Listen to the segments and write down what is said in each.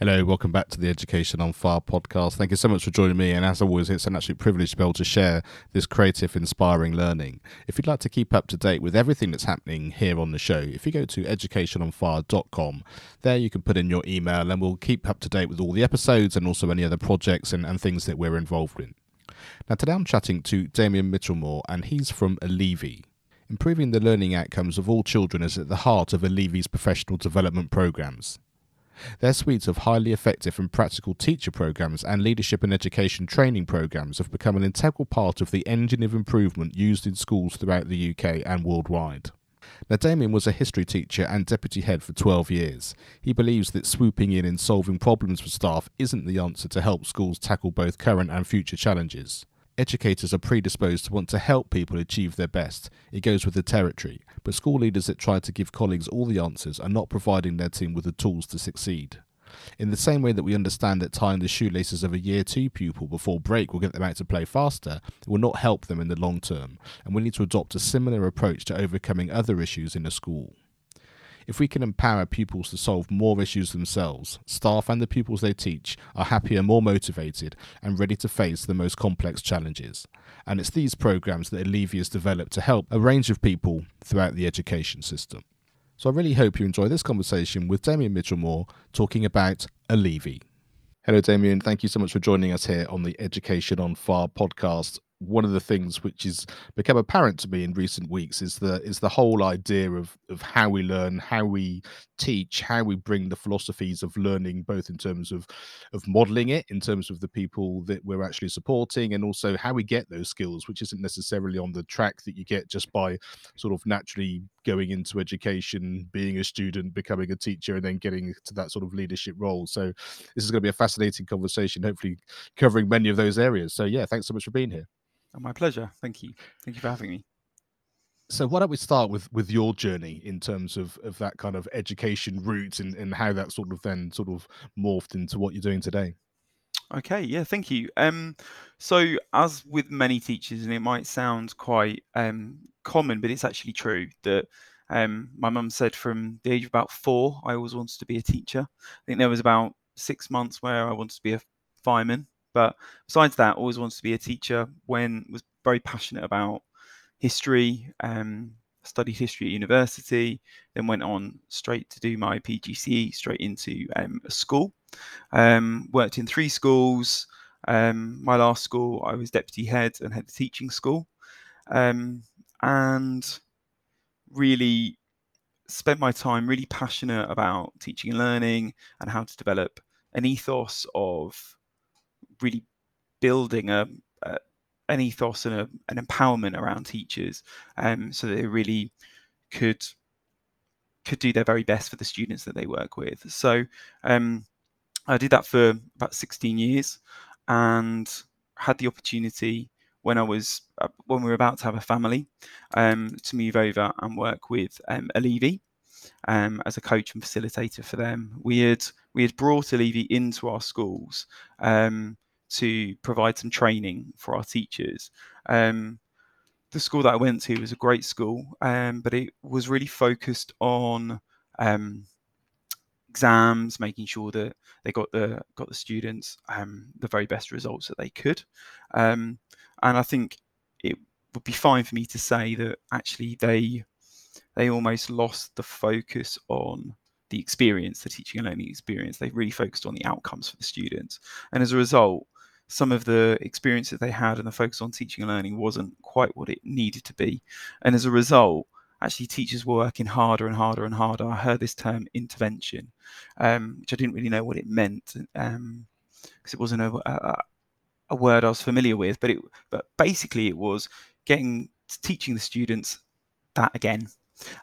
Hello, welcome back to the Education on Fire podcast. Thank you so much for joining me. And as always, it's an absolute privilege to be able to share this creative, inspiring learning. If you'd like to keep up to date with everything that's happening here on the show, if you go to educationonfire.com, there you can put in your email and we'll keep up to date with all the episodes and also any other projects and, and things that we're involved in. Now, today I'm chatting to Damien Mitchellmore, and he's from Olevi. Improving the learning outcomes of all children is at the heart of Olevi's professional development programs. Their suites of highly effective and practical teacher programs and leadership and education training programs have become an integral part of the engine of improvement used in schools throughout the UK and worldwide. Now, Damien was a history teacher and deputy head for 12 years. He believes that swooping in and solving problems for staff isn't the answer to help schools tackle both current and future challenges. Educators are predisposed to want to help people achieve their best. It goes with the territory. But school leaders that try to give colleagues all the answers are not providing their team with the tools to succeed. In the same way that we understand that tying the shoelaces of a year two pupil before break will get them out to play faster, it will not help them in the long term, and we need to adopt a similar approach to overcoming other issues in a school. If we can empower pupils to solve more issues themselves, staff and the pupils they teach are happier, more motivated, and ready to face the most complex challenges. And it's these programs that Olevi has developed to help a range of people throughout the education system. So I really hope you enjoy this conversation with Damien Mitchellmore talking about Olevi. Hello, Damien. Thank you so much for joining us here on the Education on Fire podcast one of the things which has become apparent to me in recent weeks is the is the whole idea of of how we learn, how we teach, how we bring the philosophies of learning, both in terms of of modeling it, in terms of the people that we're actually supporting, and also how we get those skills, which isn't necessarily on the track that you get just by sort of naturally going into education, being a student, becoming a teacher, and then getting to that sort of leadership role. So this is going to be a fascinating conversation, hopefully covering many of those areas. So yeah, thanks so much for being here. Oh, my pleasure. Thank you. Thank you for having me. So why don't we start with with your journey in terms of of that kind of education route and, and how that sort of then sort of morphed into what you're doing today? Okay, yeah, thank you. Um, so as with many teachers, and it might sound quite um, common, but it's actually true that um, my mum said from the age of about four, I always wanted to be a teacher. I think there was about six months where I wanted to be a fireman, but besides that, always wanted to be a teacher. When was very passionate about history. Um, studied history at university, then went on straight to do my PGCE, straight into um, a school. Um, worked in three schools. Um, my last school, I was deputy head and head of teaching school, um, and really spent my time really passionate about teaching and learning and how to develop an ethos of really building a, a an ethos and a, an empowerment around teachers, um, so that they really could could do their very best for the students that they work with. So um, I did that for about 16 years, and had the opportunity when I was uh, when we were about to have a family um, to move over and work with um, Olevi um, as a coach and facilitator for them. We had we had brought Olevi into our schools um, to provide some training for our teachers. Um, the school that I went to was a great school, um, but it was really focused on um, exams, making sure that they got the got the students um, the very best results that they could. Um, and I think it would be fine for me to say that actually they they almost lost the focus on the experience, the teaching and learning experience. They really focused on the outcomes for the students, and as a result, some of the experience that they had and the focus on teaching and learning wasn't quite what it needed to be. And as a result, actually teachers were working harder and harder and harder. I heard this term intervention, um, which I didn't really know what it meant because um, it wasn't a, a, a, word I was familiar with. But it, but basically, it was getting teaching the students that again.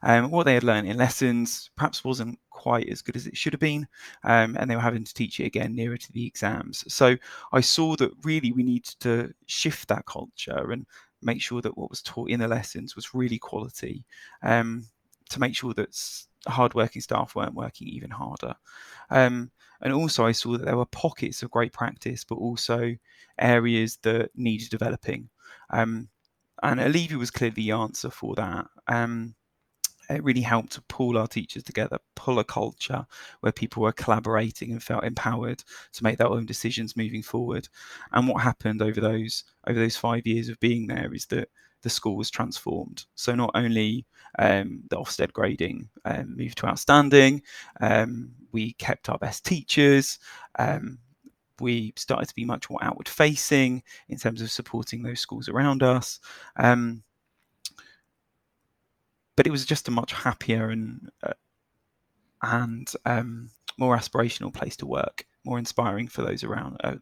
Um, what they had learned in lessons perhaps wasn't quite as good as it should have been, um, and they were having to teach it again nearer to the exams. So I saw that really we needed to shift that culture and make sure that what was taught in the lessons was really quality, um, to make sure that hardworking staff weren't working even harder. Um, and also, I saw that there were pockets of great practice, but also areas that needed developing. Um, and Olevi was clearly the answer for that. Um, it really helped to pull our teachers together, pull a culture where people were collaborating and felt empowered to make their own decisions moving forward. And what happened over those over those five years of being there is that the school was transformed. So not only um, the Ofsted grading um, moved to outstanding, um, we kept our best teachers. Um, we started to be much more outward facing in terms of supporting those schools around us. Um, but it was just a much happier and uh, and um, more aspirational place to work, more inspiring for those around, uh,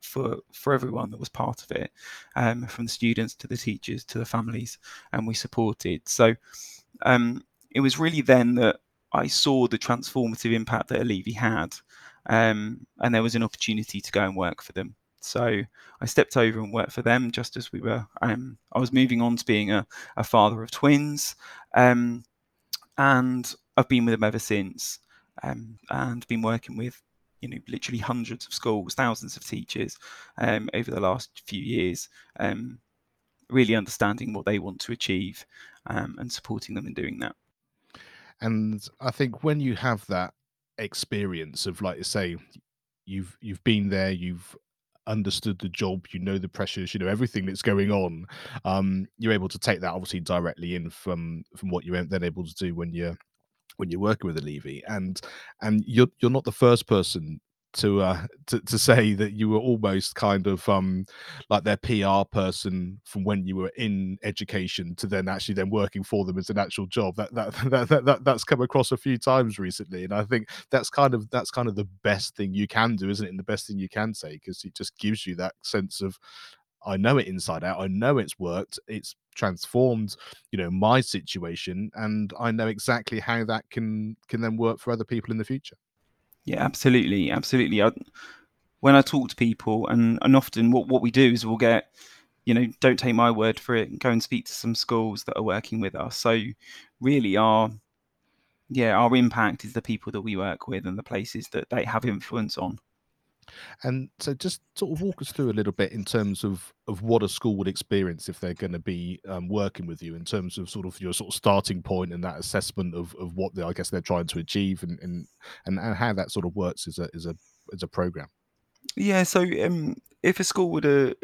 for for everyone that was part of it, um, from the students to the teachers to the families, and we supported. So um, it was really then that I saw the transformative impact that Olevi had, um, and there was an opportunity to go and work for them. So I stepped over and worked for them just as we were. Um, I was moving on to being a, a father of twins, um, and I've been with them ever since, um, and been working with you know literally hundreds of schools, thousands of teachers um, over the last few years, um, really understanding what they want to achieve um, and supporting them in doing that. And I think when you have that experience of, like you say, you've you've been there, you've understood the job, you know the pressures, you know everything that's going on. Um, you're able to take that obviously directly in from from what you're then able to do when you're when you're working with Olevi and and you're you're not the first person to uh to, to say that you were almost kind of um like their PR person from when you were in education to then actually then working for them as an actual job. That that that, that, that that's come across a few times recently and I think that's kind of that's kind of the best thing you can do isn't it and the best thing you can say because it just gives you that sense of I know it inside out I know it's worked it's transformed you know my situation and I know exactly how that can can then work for other people in the future yeah, absolutely, absolutely. I, when I talk to people, and, and often what, what we do is we'll get, you know, don't take my word for it, go and speak to some schools that are working with us. So really our yeah, our impact is the people that we work with and the places that they have influence on. And so, just sort of walk us through a little bit in terms of of what a school would experience if they're going to be um, working with you, in terms of sort of your sort of starting point and that assessment of of what I guess they're trying to achieve, and and and, and how that sort of works as a as a as a program. Yeah. So, um, if a school would uh,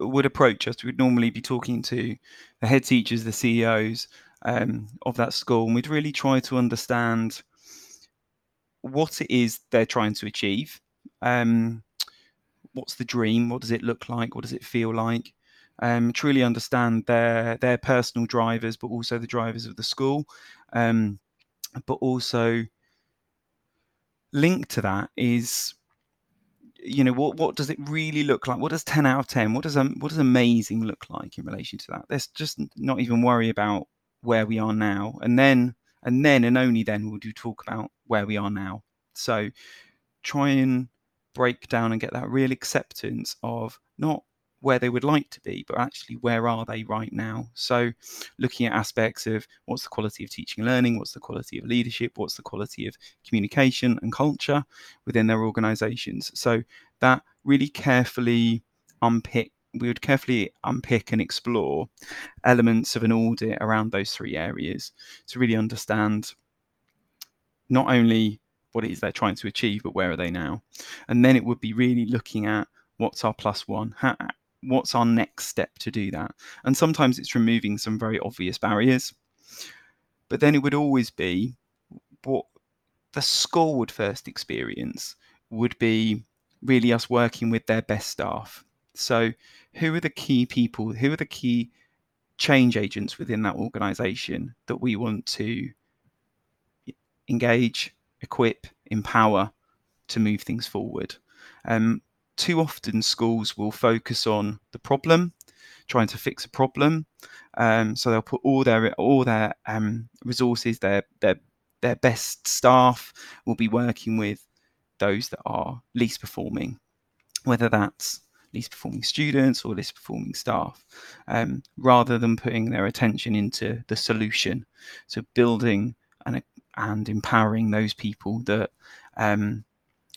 would approach us, we'd normally be talking to the head teachers, the CEOs um, of that school, and we'd really try to understand what it is they're trying to achieve um, what's the dream? What does it look like? What does it feel like? Um, truly understand their their personal drivers, but also the drivers of the school. Um, but also linked to that is you know what what does it really look like what does 10 out of 10 what does um, what does amazing look like in relation to that let's just not even worry about where we are now and then and then and only then will you talk about where we are now so try and break down and get that real acceptance of not where they would like to be, but actually where are they right now? So, looking at aspects of what's the quality of teaching and learning, what's the quality of leadership, what's the quality of communication and culture within their organizations. So, that really carefully unpick. We would carefully unpick and explore elements of an audit around those three areas to really understand not only what it is they're trying to achieve, but where are they now? And then it would be really looking at what's our plus one, How, what's our next step to do that. And sometimes it's removing some very obvious barriers, but then it would always be what the school would first experience would be really us working with their best staff. So, who are the key people? Who are the key change agents within that organization that we want to engage, equip, empower to move things forward? Um, too often, schools will focus on the problem, trying to fix a problem. Um, so they'll put all their all their um, resources, their their their best staff will be working with those that are least performing, whether that's least performing students or least performing staff, um, rather than putting their attention into the solution. So building and and empowering those people that um,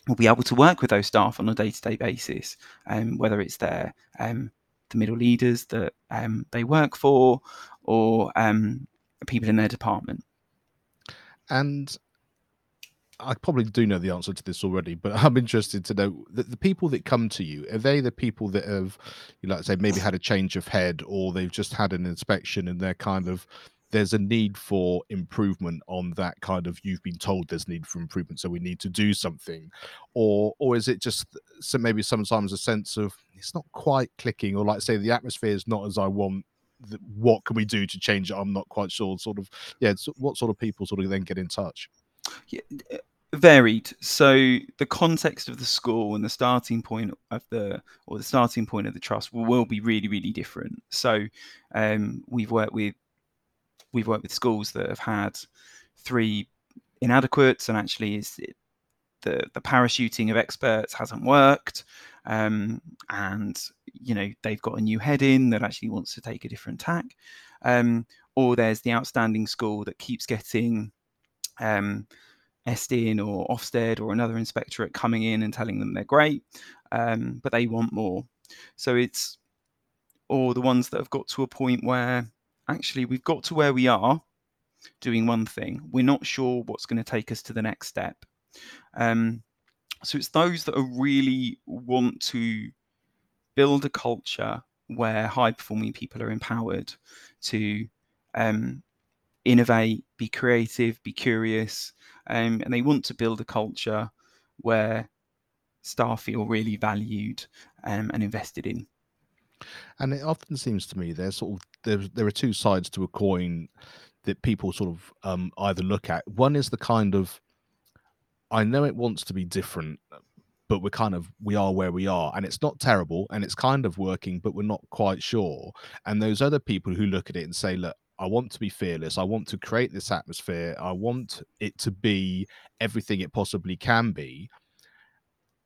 will be able to work with those staff on a day-to-day basis, um, whether it's their um, the middle leaders that um, they work for or um, people in their department. And I probably do know the answer to this already, but I'm interested to know the, the people that come to you, are they the people that have, you like say, maybe had a change of head or they've just had an inspection and they're kind of, there's a need for improvement on that kind of you've been told there's need for improvement so we need to do something or or is it just so maybe sometimes a sense of it's not quite clicking or like say the atmosphere is not as i want what can we do to change it i'm not quite sure sort of yeah what sort of people sort of then get in touch yeah, varied. So the context of the school and the starting point of the or the starting point of the trust will, will be really really different. So um, we've worked with we've worked with schools that have had three inadequates and actually is the the parachuting of experts hasn't worked um, and you know they've got a new head in that actually wants to take a different tack um, or there's the outstanding school that keeps getting um, Estyn or Ofsted or another inspectorate coming in and telling them they're great, um, but they want more. So it's, or the ones that have got to a point where actually we've got to where we are doing one thing. We're not sure what's going to take us to the next step. Um, so it's those that are really want to build a culture where high performing people are empowered to um, innovate, be creative, be curious, um, and they want to build a culture where staff feel really valued um, and invested in. And it often seems to me there's sort of there there are two sides to a coin that people sort of um, either look at. One is the kind of I know it wants to be different, but we're kind of we are where we are, and it's not terrible, and it's kind of working, but we're not quite sure. And those other people who look at it and say, look, I want to be fearless. I want to create this atmosphere. I want it to be everything it possibly can be.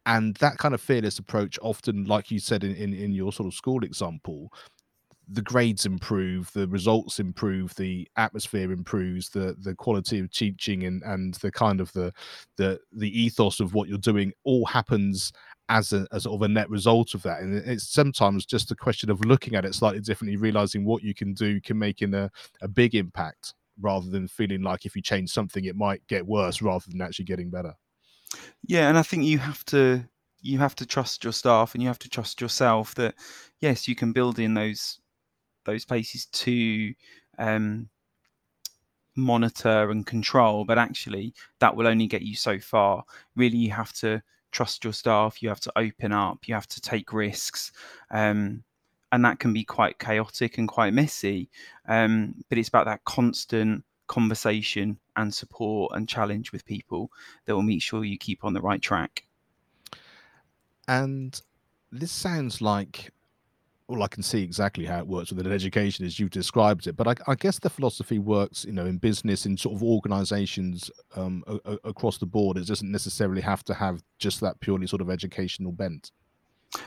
And that kind of fearless approach, often, like you said in, in, in your sort of school example, the grades improve, the results improve, the atmosphere improves, the the quality of teaching and and the kind of the the the ethos of what you're doing all happens as a sort of a net result of that. And it's sometimes just a question of looking at it slightly differently, realizing what you can do can make in a, a big impact rather than feeling like if you change something it might get worse rather than actually getting better. Yeah, and I think you have to you have to trust your staff and you have to trust yourself that yes, you can build in those those places to um, monitor and control, but actually that will only get you so far. Really, you have to trust your staff, you have to open up, you have to take risks. Um, and that can be quite chaotic and quite messy. Um, but it's about that constant conversation and support and challenge with people that will make sure you keep on the right track. And this sounds like well, I can see exactly how it works within education as you've described it. But I, I, guess the philosophy works, you know, in business, in sort of organisations um, a, a, across the board. It doesn't necessarily have to have just that purely sort of educational bent.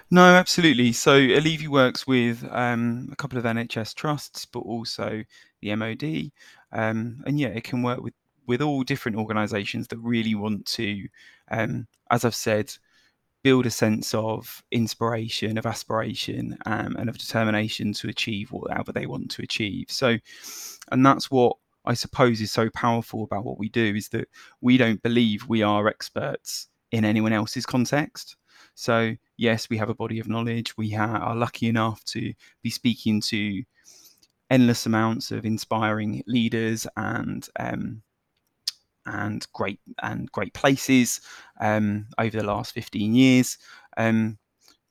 No, absolutely. So Olevi works with um, a couple of NHS trusts, but also the MOD, um, and yeah, it can work with with all different organisations that really want to, um, as I've said, build a sense of inspiration, of aspiration, um, and of determination to achieve whatever they want to achieve. So, and that's what I suppose is so powerful about what we do is that we don't believe we are experts in anyone else's context. So, yes, we have a body of knowledge. We ha- are lucky enough to be speaking to endless amounts of inspiring leaders and um, and great and great places um, over the last 15 years. Um,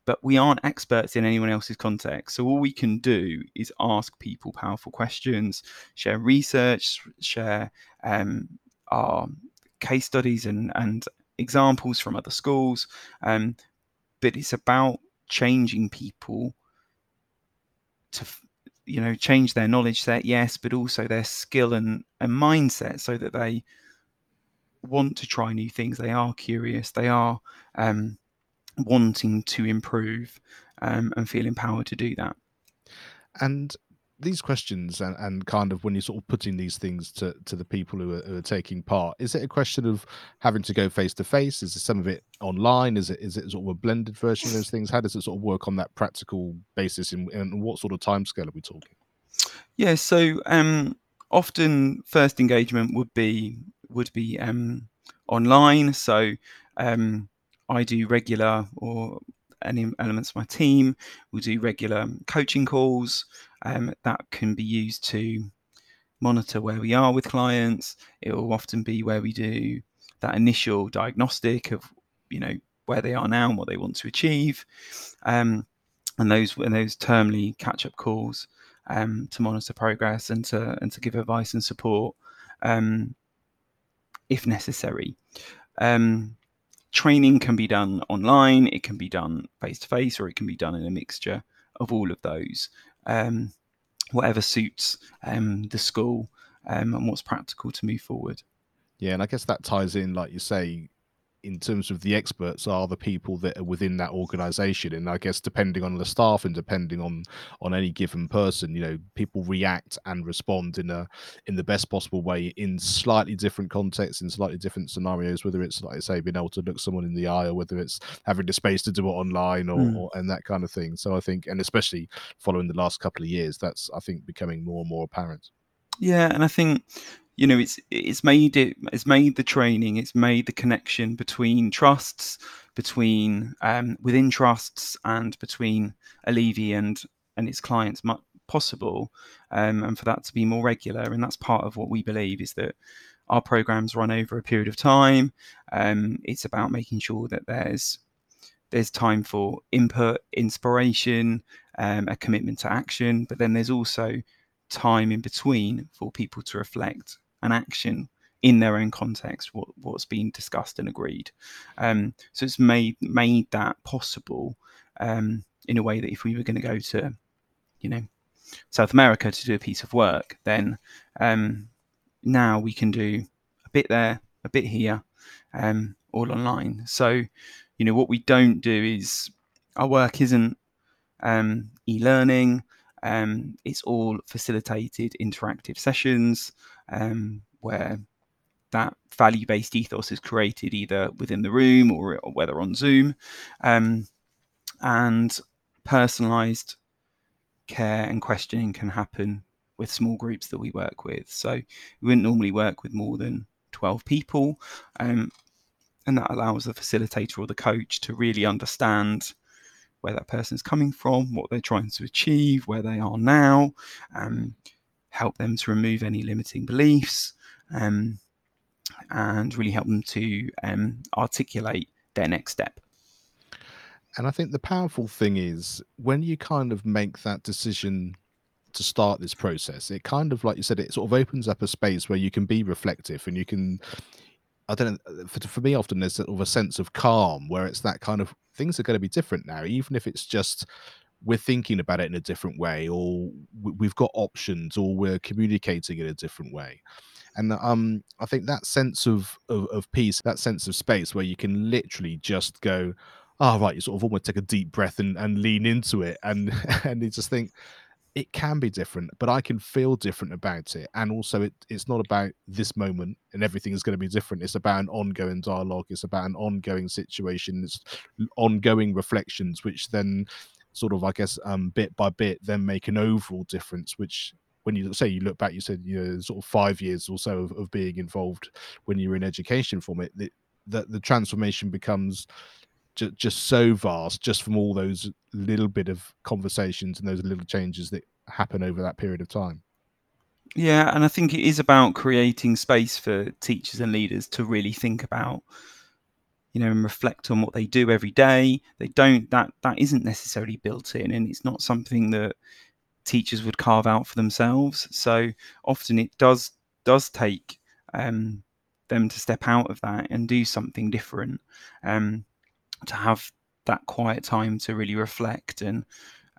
but we aren't experts in anyone else's context. So all we can do is ask people powerful questions, share research, share um, our case studies and, and examples from other schools. Um, but it's about changing people to you know change their knowledge set yes but also their skill and, and mindset so that they want to try new things. They are curious. They are um, wanting to improve um, and feel empowered to do that. And these questions and, and kind of when you're sort of putting these things to, to the people who are, who are taking part, is it a question of having to go face to face? Is some of it online? Is it is it sort of a blended version of those things? How does it sort of work on that practical basis? And, and what sort of timescale are we talking? Yeah, so um, often first engagement would be would be um, online. So um, I do regular or any elements of my team. We'll do regular coaching calls um, that can be used to monitor where we are with clients. It will often be where we do that initial diagnostic of, you know, where they are now and what they want to achieve, um, and those and those termly catch-up calls um, to monitor progress and to and to give advice and support um, if necessary. Um, training can be done online, it can be done face to face, or it can be done in a mixture of all of those. Um, whatever suits um, the school um, and what's practical to move forward. Yeah, and I guess that ties in, like you say, in terms of the experts are the people that are within that organization. And i guess depending on the staff and depending on on any given person you know people react and respond in a in the best possible way in slightly different contexts in slightly different scenarios whether it's like i say being able to look someone in the eye or whether it's having the space to do it online or, mm. or and that kind of thing. So i think and especially following the last couple of years that's i think becoming more and more apparent yeah and i think you know it's it's made it it's made the training it's made the connection between trusts between um, within trusts and between Olevi and and its clients possible um, and for that to be more regular and that's part of what we believe is that our programs run over a period of time. Um, it's about making sure that there's there's time for input inspiration um, a commitment to action but then there's also time in between for people to reflect an action in their own context what, what's been discussed and agreed. Um, so it's made made that possible um, in a way that if we were going to go to you know south america to do a piece of work then um, now we can do a bit there a bit here um, all online. So you know what we don't do is our work isn't um, e-learning um, it's all facilitated interactive sessions um, where that value based ethos is created either within the room or, or whether on Zoom. Um, and personalized care and questioning can happen with small groups that we work with. So we wouldn't normally work with more than 12 people. Um, and that allows the facilitator or the coach to really understand where that person is coming from, what they're trying to achieve, where they are now, um, help them to remove any limiting beliefs, um, and really help them to um, articulate their next step. And I think the powerful thing is when you kind of make that decision to start this process, it kind of, like you said, it sort of opens up a space where you can be reflective and you can. I don't know. For, for me, often there's sort of a sense of calm where it's that kind of things are going to be different now, even if it's just we're thinking about it in a different way or we've got options or we're communicating in a different way and um i think that sense of, of, of peace that sense of space where you can literally just go oh right you sort of almost take a deep breath and, and lean into it and and you just think it can be different but i can feel different about it. And also it, it's not about this moment and everything is going to be different. It's about an ongoing dialogue. It's about an ongoing situation. It's ongoing reflections which then sort of, I guess, um, bit by bit, then make an overall difference. Which, when you say you look back, you said you know, sort of five years or so of, of being involved when you're in education from it, that the transformation becomes ju- just so vast, just from all those little bit of conversations and those little changes that happen over that period of time. Yeah, and I think it is about creating space for teachers and leaders to really think about you know, and reflect on what they do every day. They don't that that isn't necessarily built in, and it's not something that teachers would carve out for themselves. So often it does does take um, them to step out of that and do something different, um, to have that quiet time to really reflect and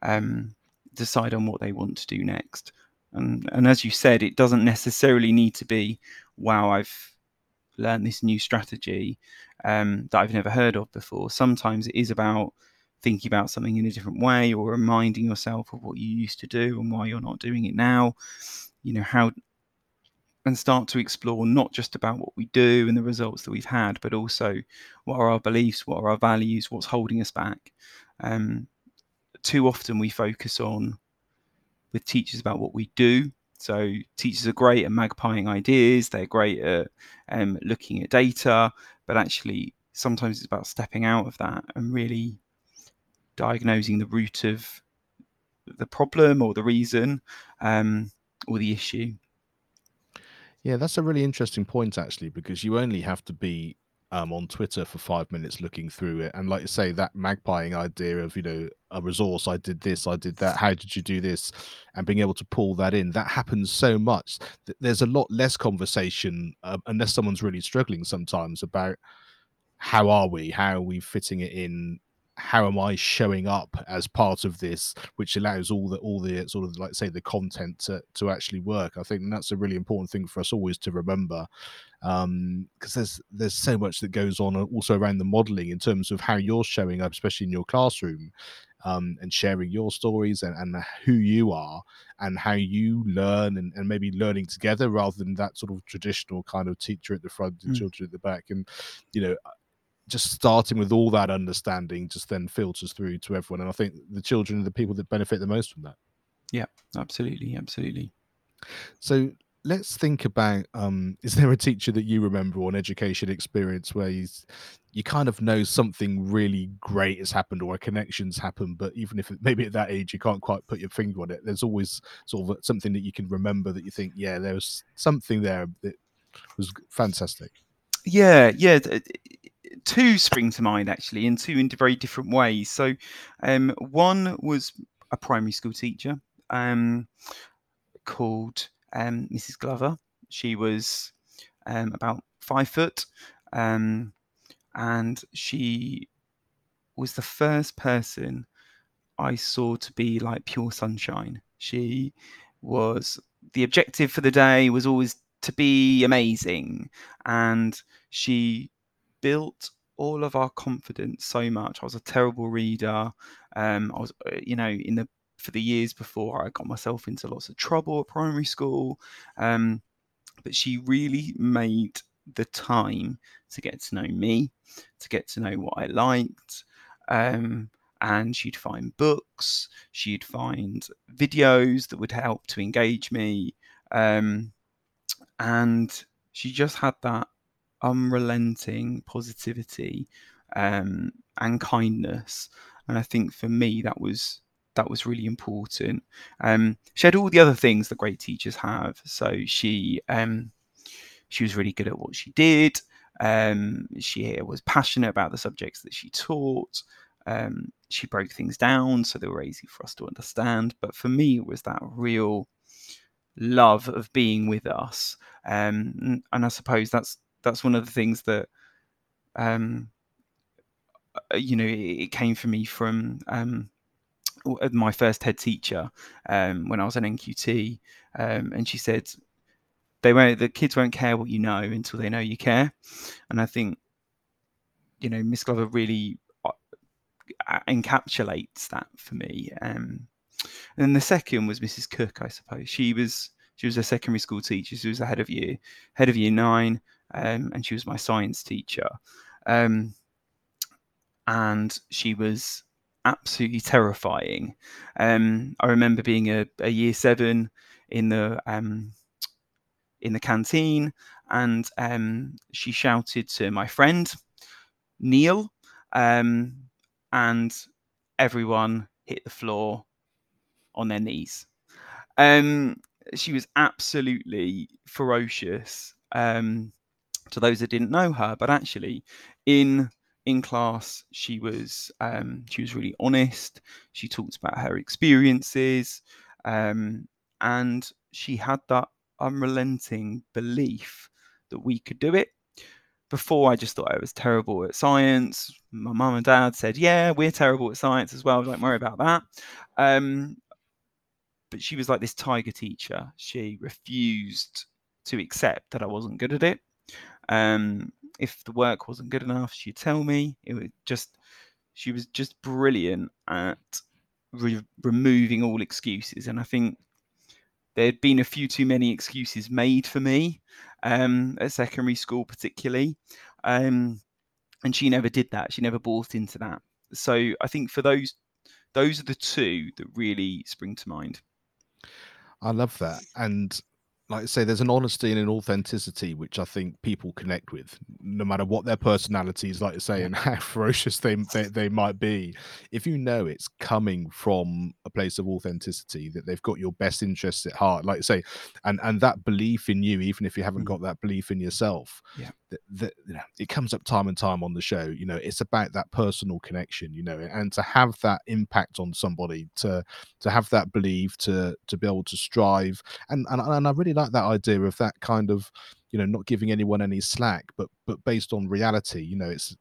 um, decide on what they want to do next. And, and as you said, it doesn't necessarily need to be, wow, I've learned this new strategy um, that I've never heard of before. Sometimes it is about thinking about something in a different way or reminding yourself of what you used to do and why you're not doing it now. You know, how and start to explore not just about what we do and the results that we've had, but also what are our beliefs, what are our values, what's holding us back. Um, too often we focus on with teachers about what we do. So teachers are great at magpieing ideas, they're great at um, looking at data, but actually sometimes it's about stepping out of that and really diagnosing the root of the problem or the reason um, or the issue. Yeah, that's a really interesting point actually, because you only have to be um, on Twitter for five minutes looking through it. And like you say, that magpieing idea of, you know, a resource, I did this, I did that, how did you do this? And being able to pull that in, that happens so much. There's a lot less conversation, uh, unless someone's really struggling sometimes, about how are we, how are we fitting it in how am I showing up as part of this, which allows all the all the sort of like say the content to to actually work. I think that's a really important thing for us always to remember, because um, there's there's so much that goes on also around the modelling in terms of how you're showing up, especially in your classroom. Um, and sharing your stories and, and who you are and how you learn and, and maybe learning together rather than that sort of traditional kind of teacher at the front and mm. children at the back and you know just starting with all that understanding just then filters through to everyone and i think the children are the people that benefit the most from that. Yeah absolutely absolutely. So let's think about um is there a teacher that you remember or an education experience where you you kind of know something really great has happened or a connection's happened but even if it, maybe at that age you can't quite put your finger on it there's always sort of something that you can remember that you think yeah there was something there that was fantastic. Yeah yeah two spring to mind actually, and two in very different ways. So, um, one was a primary school teacher um, called um, Mrs. Glover. She was um, about five foot, um, and she was the first person I saw to be like pure sunshine. She was the objective for the day was always to be amazing, and she built all of our confidence so much. I was a terrible reader. Um, I was, uh, you know, in the for the years before, I got myself into lots of trouble at primary school. Um, but she really made the time to get to know me, to get to know what I liked. Um, and she'd find books, she'd find videos that would help to engage me. Um, and she just had that unrelenting positivity um, and kindness. And I think for me that was that was really important. Um, she had all the other things that great teachers have. So she um, she was really good at what she did. Um, she was passionate about the subjects that she taught. Um, she broke things down so they were easy for us to understand. But for me, it was that real love of being with us. Um, and I suppose that's that's one of the things that um, uh, you know it, came for me from um, uh, my first head teacher um, when I was an NQT, um, and she said they won't the kids won't care what you know until they know you care, and I think you know Miss Glover really uh, encapsulates that for me. Um, and then the second was Mrs. Cook, I suppose. She was she was a secondary school teacher. She was the head of year head of year nine um, and she was my science teacher. Um, and she was absolutely terrifying. Um, I remember being a, a, year seven in the um, in the canteen, and um, she shouted to my friend Neil, um, and everyone hit the floor on their knees. Um, she was absolutely ferocious. Um, to those that didn't know her, but actually, in in class, she was um, she was really honest. She talked about her experiences, um, and she had that unrelenting belief that we could do it. Before, I just thought I was terrible at science. My mum and dad said, "Yeah, we're terrible at science as well. Don't worry about that." Um, but she was like this tiger teacher. She refused to accept that I wasn't good at it. Um, if the work wasn't good enough, she'd tell me. It was just, she was just brilliant at re- removing all excuses. And I think there'd been a few too many excuses made for me um, at secondary school, particularly. Um, and she never did that. She never bought into that. So I think for those, those are the two that really spring to mind. I love that. And like I say, there's an honesty and an authenticity which I think people connect with, no matter what their personalities, like you say, and how ferocious they, they they might be. If you know it's coming from a place of authenticity, that they've got your best interests at heart, like you say, and and that belief in you, even if you haven't mm. got that belief in yourself, yeah, that, you know, it comes up time and time on the show. You know, it's about that personal connection, you know, and to have that impact on somebody, to to have that belief, to to be able to strive, and and, and I really like that idea of that kind of you know not giving anyone any slack but but based on reality you know it's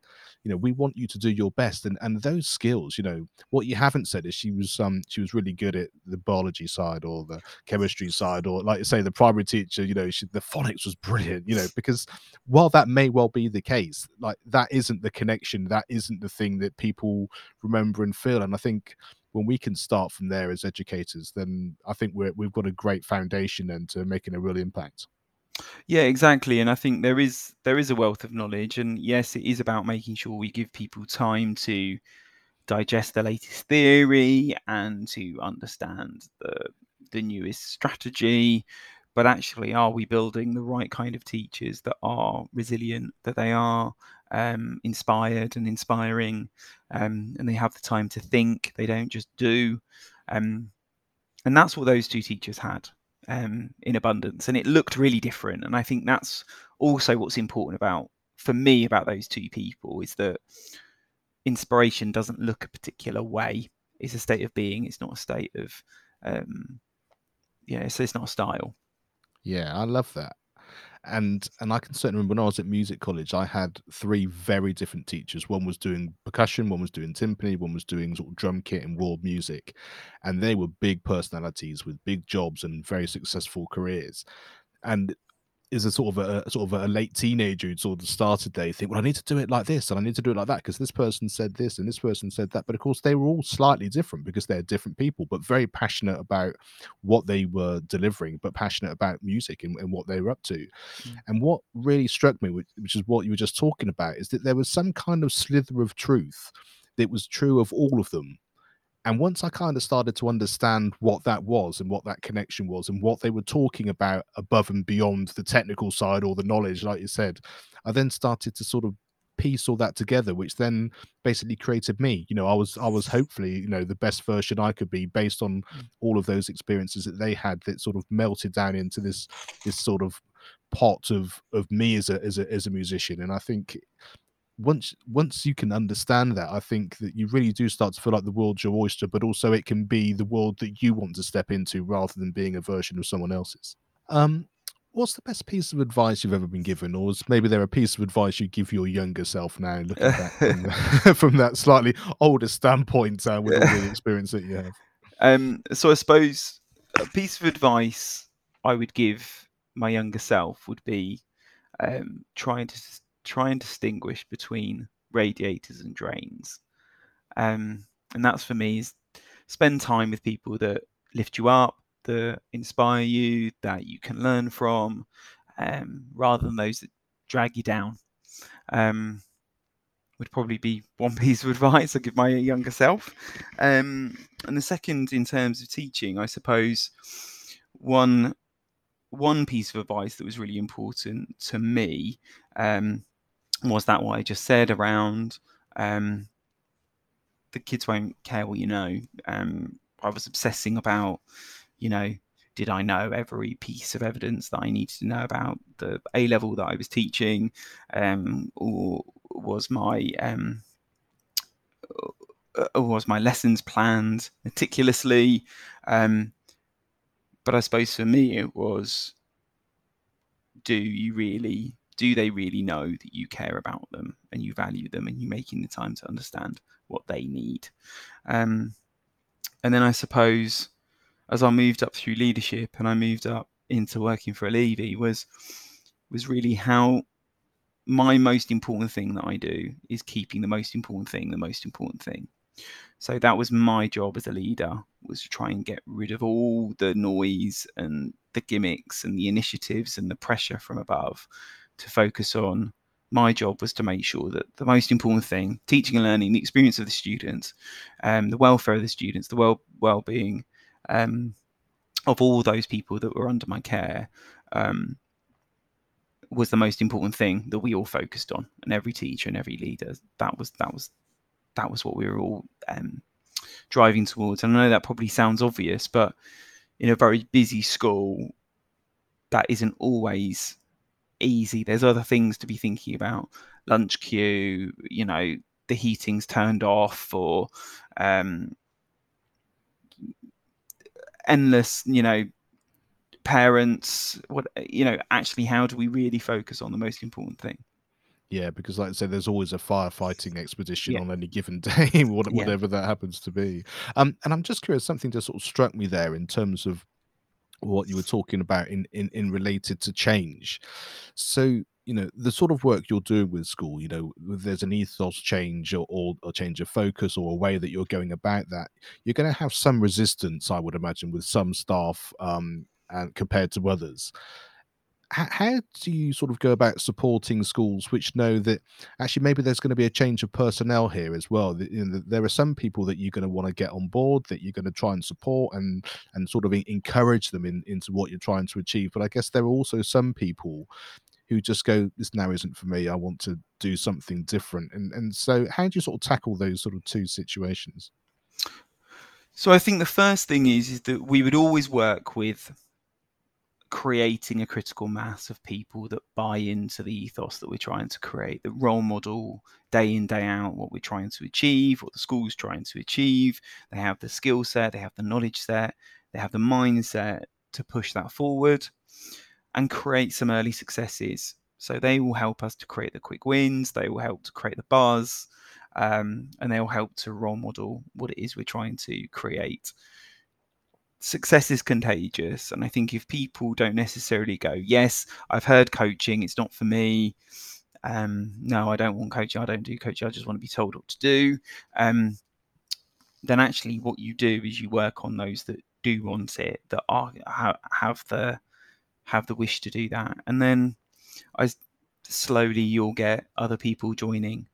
you know we want you to do your best and and those skills you know what you haven't said is she was um she was really good at the biology side or the chemistry side or like you say the primary teacher you know she, the phonics was brilliant you know because while that may well be the case like that isn't the connection that isn't the thing that people remember and feel and i think when we can start from there as educators, then I think we're, we've got a great foundation and to making a real impact. Yeah, exactly. And I think there is there is a wealth of knowledge, and yes, it is about making sure we give people time to digest the latest theory and to understand the the newest strategy. But actually, are we building the right kind of teachers that are resilient, that they are um, inspired and inspiring, um, and they have the time to think. They don't just do, um, and that's what those two teachers had um, in abundance, and it looked really different. And I think that's also what's important about for me about those two people is that inspiration doesn't look a particular way. It's a state of being. It's not a state of, um, yeah. So it's not a style. Yeah, I love that and and I can certainly remember when I was at music college, I had three very different teachers. One was doing percussion, one was doing timpani, one was doing sort of drum kit and world music, and they were big personalities with big jobs and very successful careers. And is a sort of a, a, sort of a late teenager who sort of started they think well i need to do it like this and i need to do it like that because this person said this and this person said that. But of course they were all slightly different because they're different people but very passionate about what they were delivering but passionate about music and, and what they were up to. Mm. and what really struck me which, which is what you were just talking about is that there was some kind of slither of truth that was true of all of them and once I kind of started to understand what that was and what that connection was and what they were talking about above and beyond the technical side or the knowledge, like you said, I then started to sort of piece all that together which then basically created me. You know i was i was hopefully you know the best version i could be based on all of those experiences that they had that sort of melted down into this this sort of pot of of me as a as a as a musician. And i think once once you can understand that, I think that you really do start to feel like the world's your oyster, but also it can be the world that you want to step into rather than being a version of someone else's. Um, what's the best piece of advice you've ever been given, or is maybe there a piece of advice you give your younger self now, looking back from, from, that slightly older standpoint uh, with all the experience that you have? Um, so I suppose a piece of advice I would give my younger self would be um, trying to try and distinguish between radiators and drains. Um, and that's for me is spend time with people that lift you up, that inspire you, that you can learn from, um, rather than those that drag you down. Um, would probably be one piece of advice I give my younger self. Um, and the second, in terms of teaching, I suppose one one piece of advice that was really important to me um, was that what I just said around um, the kids won't care what you know? Um, I was obsessing about, you know, did I know every piece of evidence that I needed to know about the A level that I was teaching, um, or was my um, or was my lessons planned meticulously? Um, but I suppose for me it was, do you really do they really know that you care about them and you value them and you're making the time to understand what they need? Um, and then I suppose as I moved up through leadership and I moved up into working for Olevi was was really how my most important thing that I do is keeping the most important thing the most important thing. So that was my job as a leader was to try and get rid of all the noise and the gimmicks and the initiatives and the pressure from above to focus on my job was to make sure that the most important thing teaching and learning the experience of the students um, the welfare of the students the well well-being um, of all those people that were under my care um, was the most important thing that we all focused on. And every teacher and every leader that was that was that was what we were all um, driving towards. And i know that probably sounds obvious but in a very busy school that isn't always easy there's other things to be thinking about lunch queue you know the heating's turned off or um, endless, you know, parents. What you know, actually, how do we really focus on the most important thing? Yeah, because like I said, there's always a firefighting expedition yeah. on any given day, whatever yeah. that happens to be. Um, and I'm just curious, something just sort of struck me there in terms of what you were talking about in in, in related to change. So you know the sort of work you're doing with school you know there's an ethos change or, or a change of focus or a way that you're going about that you're going to have some resistance i would imagine with some staff um and compared to others how, do you sort of go about supporting schools which know that actually maybe there's going to be a change of personnel here as well you know, there are some people that you're going to want to get on board that you're going to try and support and and sort of encourage them in, into what you're trying to achieve but i guess there are also some people who just go, this now isn't for me. I want to do something different. And and so, how do you sort of tackle those sort of two situations? So I think the first thing is is that we would always work with creating a critical mass of people that buy into the ethos that we're trying to create, the role model day in, day out, what we're trying to achieve, what the school's trying to achieve. They have the skill set, they have the knowledge set, they have the mindset to push that forward and create some early successes. So they will help us to create the quick wins, they will help to create the buzz, um, and they will help to role model what it is we're trying to create. Success is contagious. And I think if people don't necessarily go, Yes, I've heard coaching, it's not for me. Um, no, I don't want coaching. I don't do coaching. I just want to be told what to do. Um, then actually, what you do is you work on those that do want it, that are have the have the wish to do that. And then I slowly you'll get other people joining.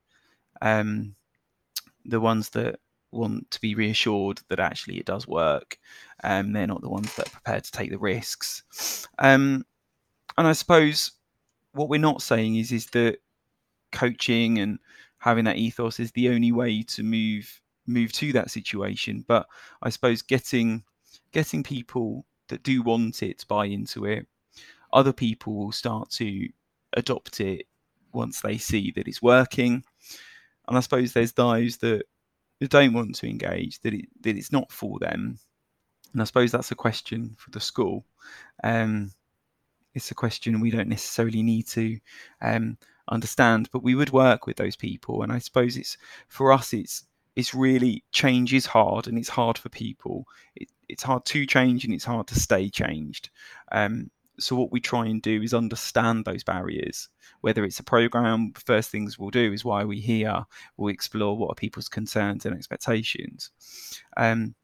Um, the ones that want to be reassured that actually it does work. Um, they're not the ones that are prepared to take the risks. Um, and I suppose what we're not saying is is that coaching and having that ethos is the only way to move move to that situation. But I suppose getting getting people that do want it buy into it other people will start to adopt it once they see that it's working. And I suppose there's those that, don't want to engage, that it that it's not for them. And I suppose that's a question for the school. Um, it's a question we don't necessarily need to um, understand, but we would work with those people. And I suppose it's for us, it's it's really change is hard, and it's hard for people. It, it's hard to change, and it's hard to stay changed. Um, so what we try and do is understand those barriers. Whether it's a program first things we'll do is why are we here we'll explore what are people's concerns and expectations. Um,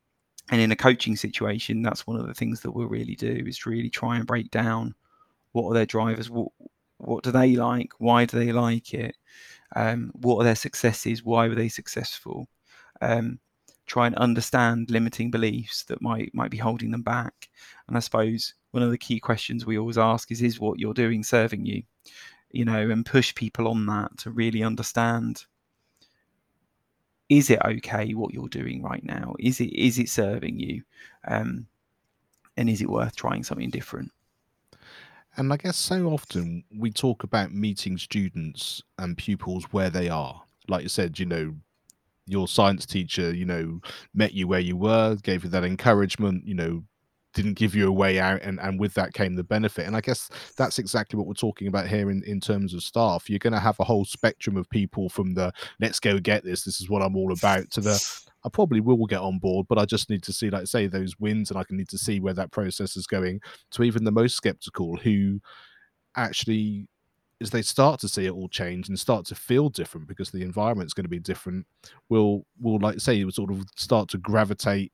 and in a coaching situation that's one of the things that we'll really do is really try and break down what are their drivers what, what do they like why do they like it um, what are their successes why were they successful? Um, try and understand limiting beliefs that might might be holding them back. And i suppose one of the key questions we always ask is is what you're doing serving you you know and push people on that to really understand is it okay what you're doing right now is it is it serving you um and is it worth trying something different? And I guess so often we talk about meeting students and pupils where they are. Like you said, you know, your science teacher, you know, met you where you were, gave you that encouragement, you know, didn't give you a way out and, and with that came the benefit. And i guess that's exactly what we're talking about here in, in terms of staff. You're going to have a whole spectrum of people from the let's go get this this is what i'm all about to the i probably will get on board but i just need to see like say those wins and i can need to see where that process is going to even the most skeptical who actually as they start to see it all change and start to feel different because the environment's going to be different will will like say sort of start to gravitate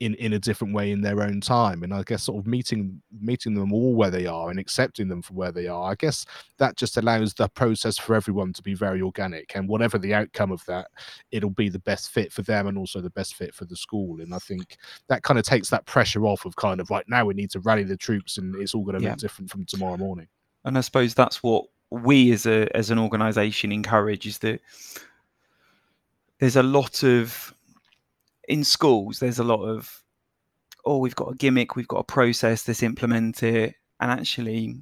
in in a different way in their own time. And i guess sort of meeting meeting them all where they are and accepting them for where they are i guess that just allows the process for everyone to be very organic. And whatever the outcome of that it'll be the best fit for them and also the best fit for the school. And i think that kind of takes that pressure off of kind of right now we need to rally the troops and it's all going to yeah. look different from tomorrow morning. And i suppose that's what we as a as an organization encourage is that there's a lot of in schools, there's a lot of, oh, we've got a gimmick, we've got a process, let's implement it. And actually,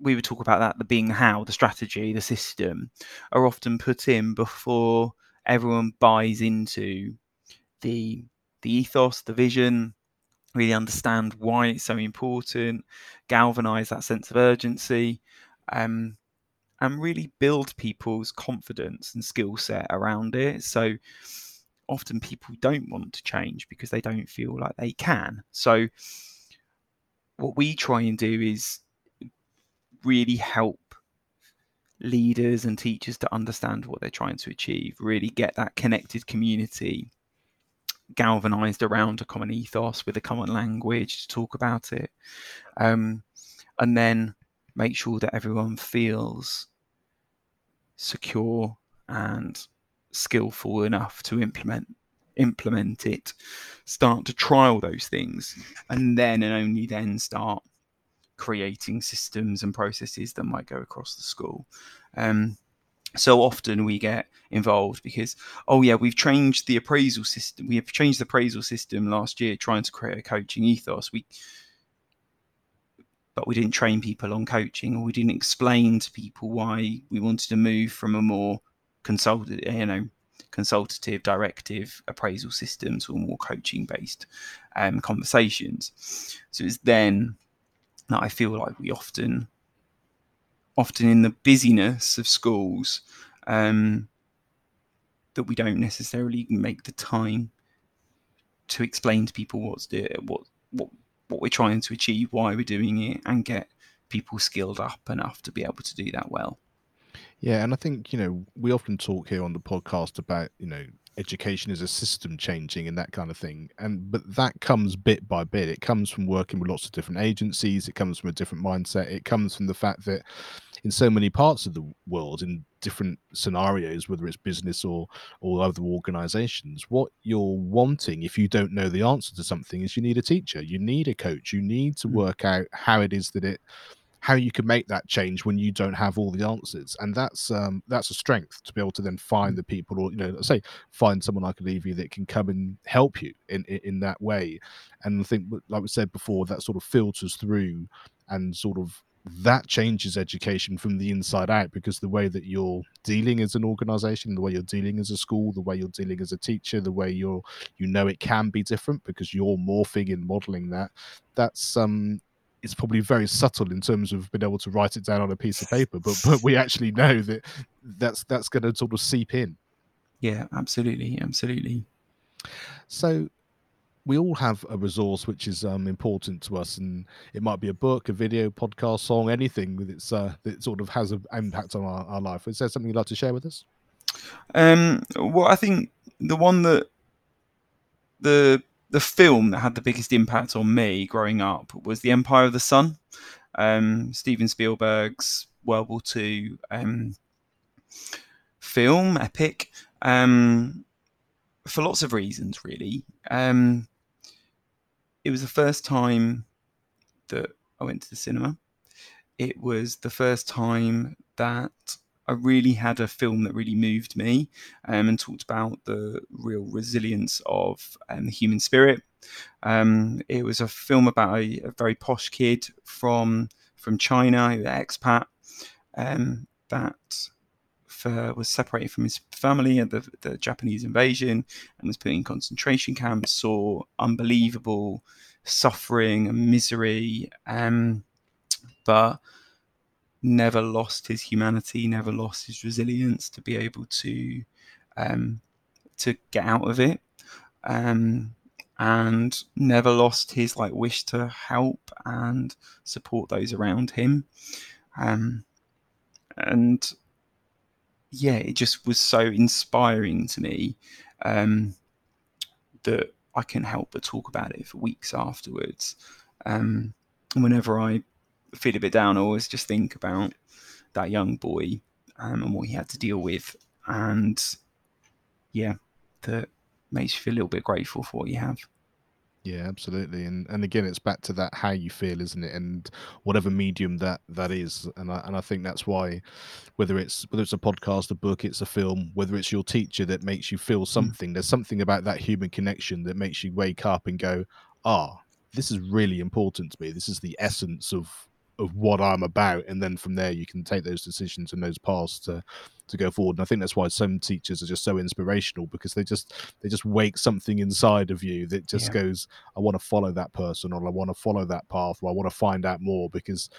we would talk about that the being how, the strategy, the system are often put in before everyone buys into the the ethos, the vision, really understand why it's so important, galvanize that sense of urgency, um, and really build people's confidence and skill set around it. So often people don't want to change because they don't feel like they can. So, what we try and do is really help leaders and teachers to understand what they're trying to achieve, really get that connected community galvanized around a common ethos with a common language to talk about it. Um, and then make sure that everyone feels secure and skillful enough to implement implement it, start to trial those things, and then and only then start creating systems and processes that might go across the school. Um, so often we get involved because oh yeah we've changed the appraisal system we have changed the appraisal system last year trying to create a coaching ethos we but we didn't train people on coaching or we didn't explain to people why we wanted to move from a more consulted, you know, consultative, directive appraisal systems or more coaching based um, conversations. So it's then that I feel like we often, often in the busyness of schools, um, that we don't necessarily make the time to explain to people what's the what what what we're trying to achieve, why we're doing it, and get people skilled up enough to be able to do that well. Yeah, and I think, you know, we often talk here on the podcast about, you know, education is a system changing and that kind of thing. And but that comes bit by bit. It comes from working with lots of different agencies, it comes from a different mindset. It comes from the fact that in so many parts of the world, in different scenarios, whether it's business or or other organizations, what you're wanting if you don't know the answer to something is you need a teacher, you need a coach, you need to mm. work out how it is that it how you can make that change when you don't have all the answers. And that's um that's a strength to be able to then find the people or you know say find someone like Levy that can come and help you in, in, in that way. And I think like we said before that sort of filters through and sort of that changes education from the inside out because the way that you're dealing as an organization the way you're dealing as a school the way you're dealing as a teacher the way you're you know it can be different because you're morphing and modeling that. That's um it's probably very subtle in terms of being able to write it down on a piece of paper, but but we actually know that that's that's going to sort of seep in. Yeah, absolutely, absolutely. So we all have a resource which is um, important to us, and it might be a book, a video, podcast, song, anything that it's uh, that sort of has an impact on our, our life. Is there something you'd like to share with us? Um, well, I think the one that the the film that had the biggest impact on me growing up was The Empire of the Sun, um, Steven Spielberg's World War II um, film, epic, um, for lots of reasons, really. Um, it was the first time that I went to the cinema. It was the first time that I really had a film that really moved me um, and talked about the real resilience of um, the human spirit Um, it was a film about a, a, very posh kid from from China, an expat, um, that for, was separated from his family at the, the Japanese invasion and was put in concentration camps. Saw unbelievable suffering and misery, um, but never lost his humanity, never lost his resilience to be able to um, to get out of it, um, and never lost his like wish to help and support those around him. Um, and yeah, it just was so inspiring to me um, that I can help but talk about it for weeks afterwards. Um, whenever I feel a bit down, I always just think about that young boy um, and what he had to deal with, and yeah, that makes you feel a little bit grateful for what you have. Yeah, absolutely. And and again it's back to that how you feel, isn't it? And whatever medium that that is. And I and I think that's why whether it's whether it's a podcast, a book, it's a film, whether it's your teacher that makes you feel mm. something, mm. there's something about that human connection that makes you wake up and go, "Ah, this is really important to me. This is the essence of of what I'm about, and then from there you can take those decisions and those paths to to go forward. And I think that's why some teachers are just so inspirational because they just they just wake something inside of you that just yeah. goes, I want to follow that person, or I want to follow that path, or I want to find out more because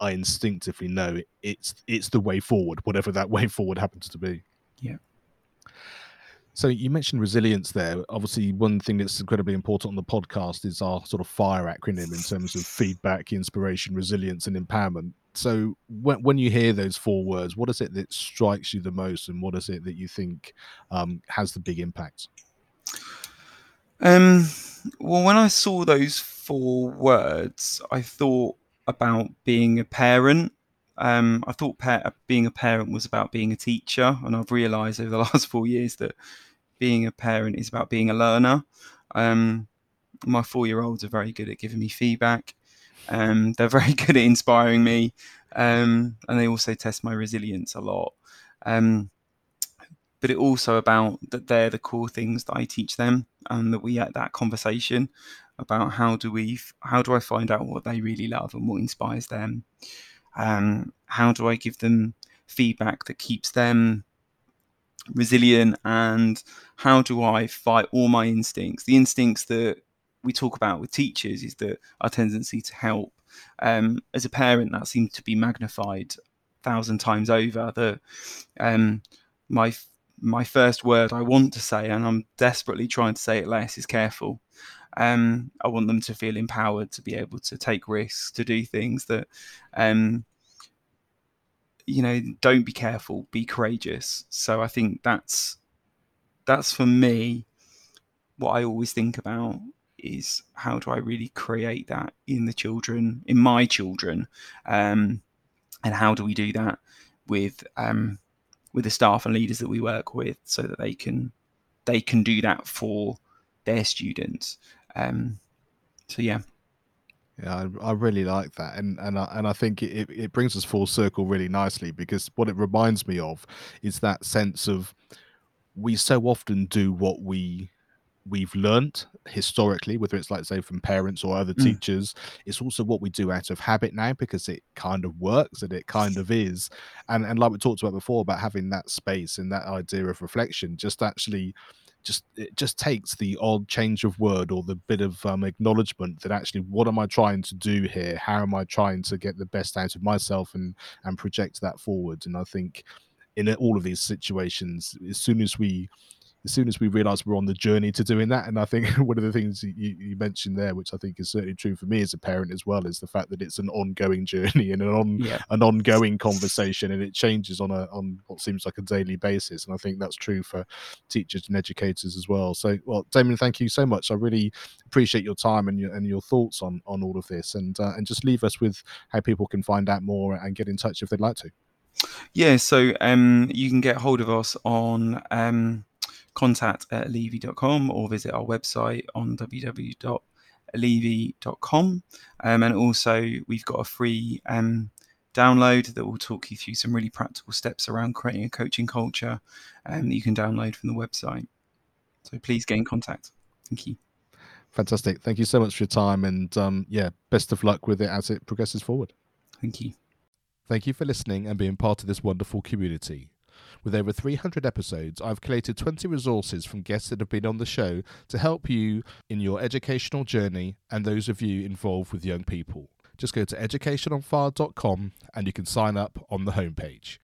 I instinctively know it's it's the way forward, whatever that way forward happens to be. Yeah. So you mentioned resilience there. Obviously, one thing that's incredibly important on the podcast is our sort of FIRE acronym in terms of feedback, inspiration, resilience, and empowerment. So when when you hear those four words, what is it that strikes you the most, and what is it that you think um, has the big impact? Um, well, when I saw those four words, I thought about being a parent. Um, I thought pa- being a parent was about being a teacher, and I've realised over the last four years that being a parent is about being a learner. Um, my four year olds are very good at giving me feedback. Um, they're very good at inspiring me, um, and they also test my resilience a lot. Um, but it also about that they're the core things that I teach them, and that we had that conversation about how do we how do I find out what they really love and what inspires them. Um, how do I give them feedback that keeps them resilient and how do I fight all my instincts? The instincts that we talk about with teachers is that our tendency to help. Um, as a parent, that seems to be magnified a thousand times over. That um, my my first word I want to say, and I'm desperately trying to say it less, is careful. Um, I want them to feel empowered to be able to take risks, to do things that um, you know, don't be careful, be courageous. So I think that's that's for me what I always think about is how do I really create that in the children, in my children, um, and how do we do that with um, with the staff and leaders that we work with, so that they can they can do that for their students. Um, so yeah, yeah, I, I, really like that, and and I, and I think it, it brings us full circle really nicely because what it reminds me of is that sense of we so often do what we we've learnt historically, whether it's like say from parents or other mm. teachers, it's also what we do out of habit now because it kind of works and it kind of is. And and like we talked about before about having that space and that idea of reflection, just actually just it just takes the odd change of word or the bit of um, acknowledgement that actually what am i trying to do here? How am i trying to get the best out of myself and and project that forward? And i think in all of these situations as soon as we as soon as we realize we're on the journey to doing that. And i think one of the things you, you, mentioned there which i think is certainly true for me as a parent as well is the fact that it's an ongoing journey and an on yeah. an ongoing conversation and it changes on a on what seems like a daily basis. And i think that's true for teachers and educators as well. So well damien thank you so much. I really appreciate your time and your and your thoughts on on all of this. And uh, and just leave us with how people can find out more and get in touch if they'd like to. Yeah so um you can get hold of us on um contact at olevi.com or visit our website on www.olevi.com. Um, and also, we've got a free um, download that will talk you through some really practical steps around creating a coaching culture um, that you can download from the website. So please get in contact. Thank you. fantastic. Thank you so much for your time, and um, yeah, best of luck with it as it progresses forward. Thank you. Thank you for listening and being part of this wonderful community. With over 300 episodes, I've collated 20 resources from guests that have been on the show to help you in your educational journey and those of you involved with young people. Just go to educationonfire.com and you can sign up on the homepage.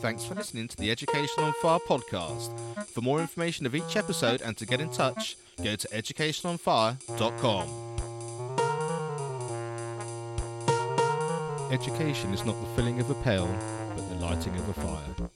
Thanks for listening to the Education on Fire podcast. For more information of each episode and to get in touch, go to educationonfire.com. Education is not the filling of a pail, lighting of a fire.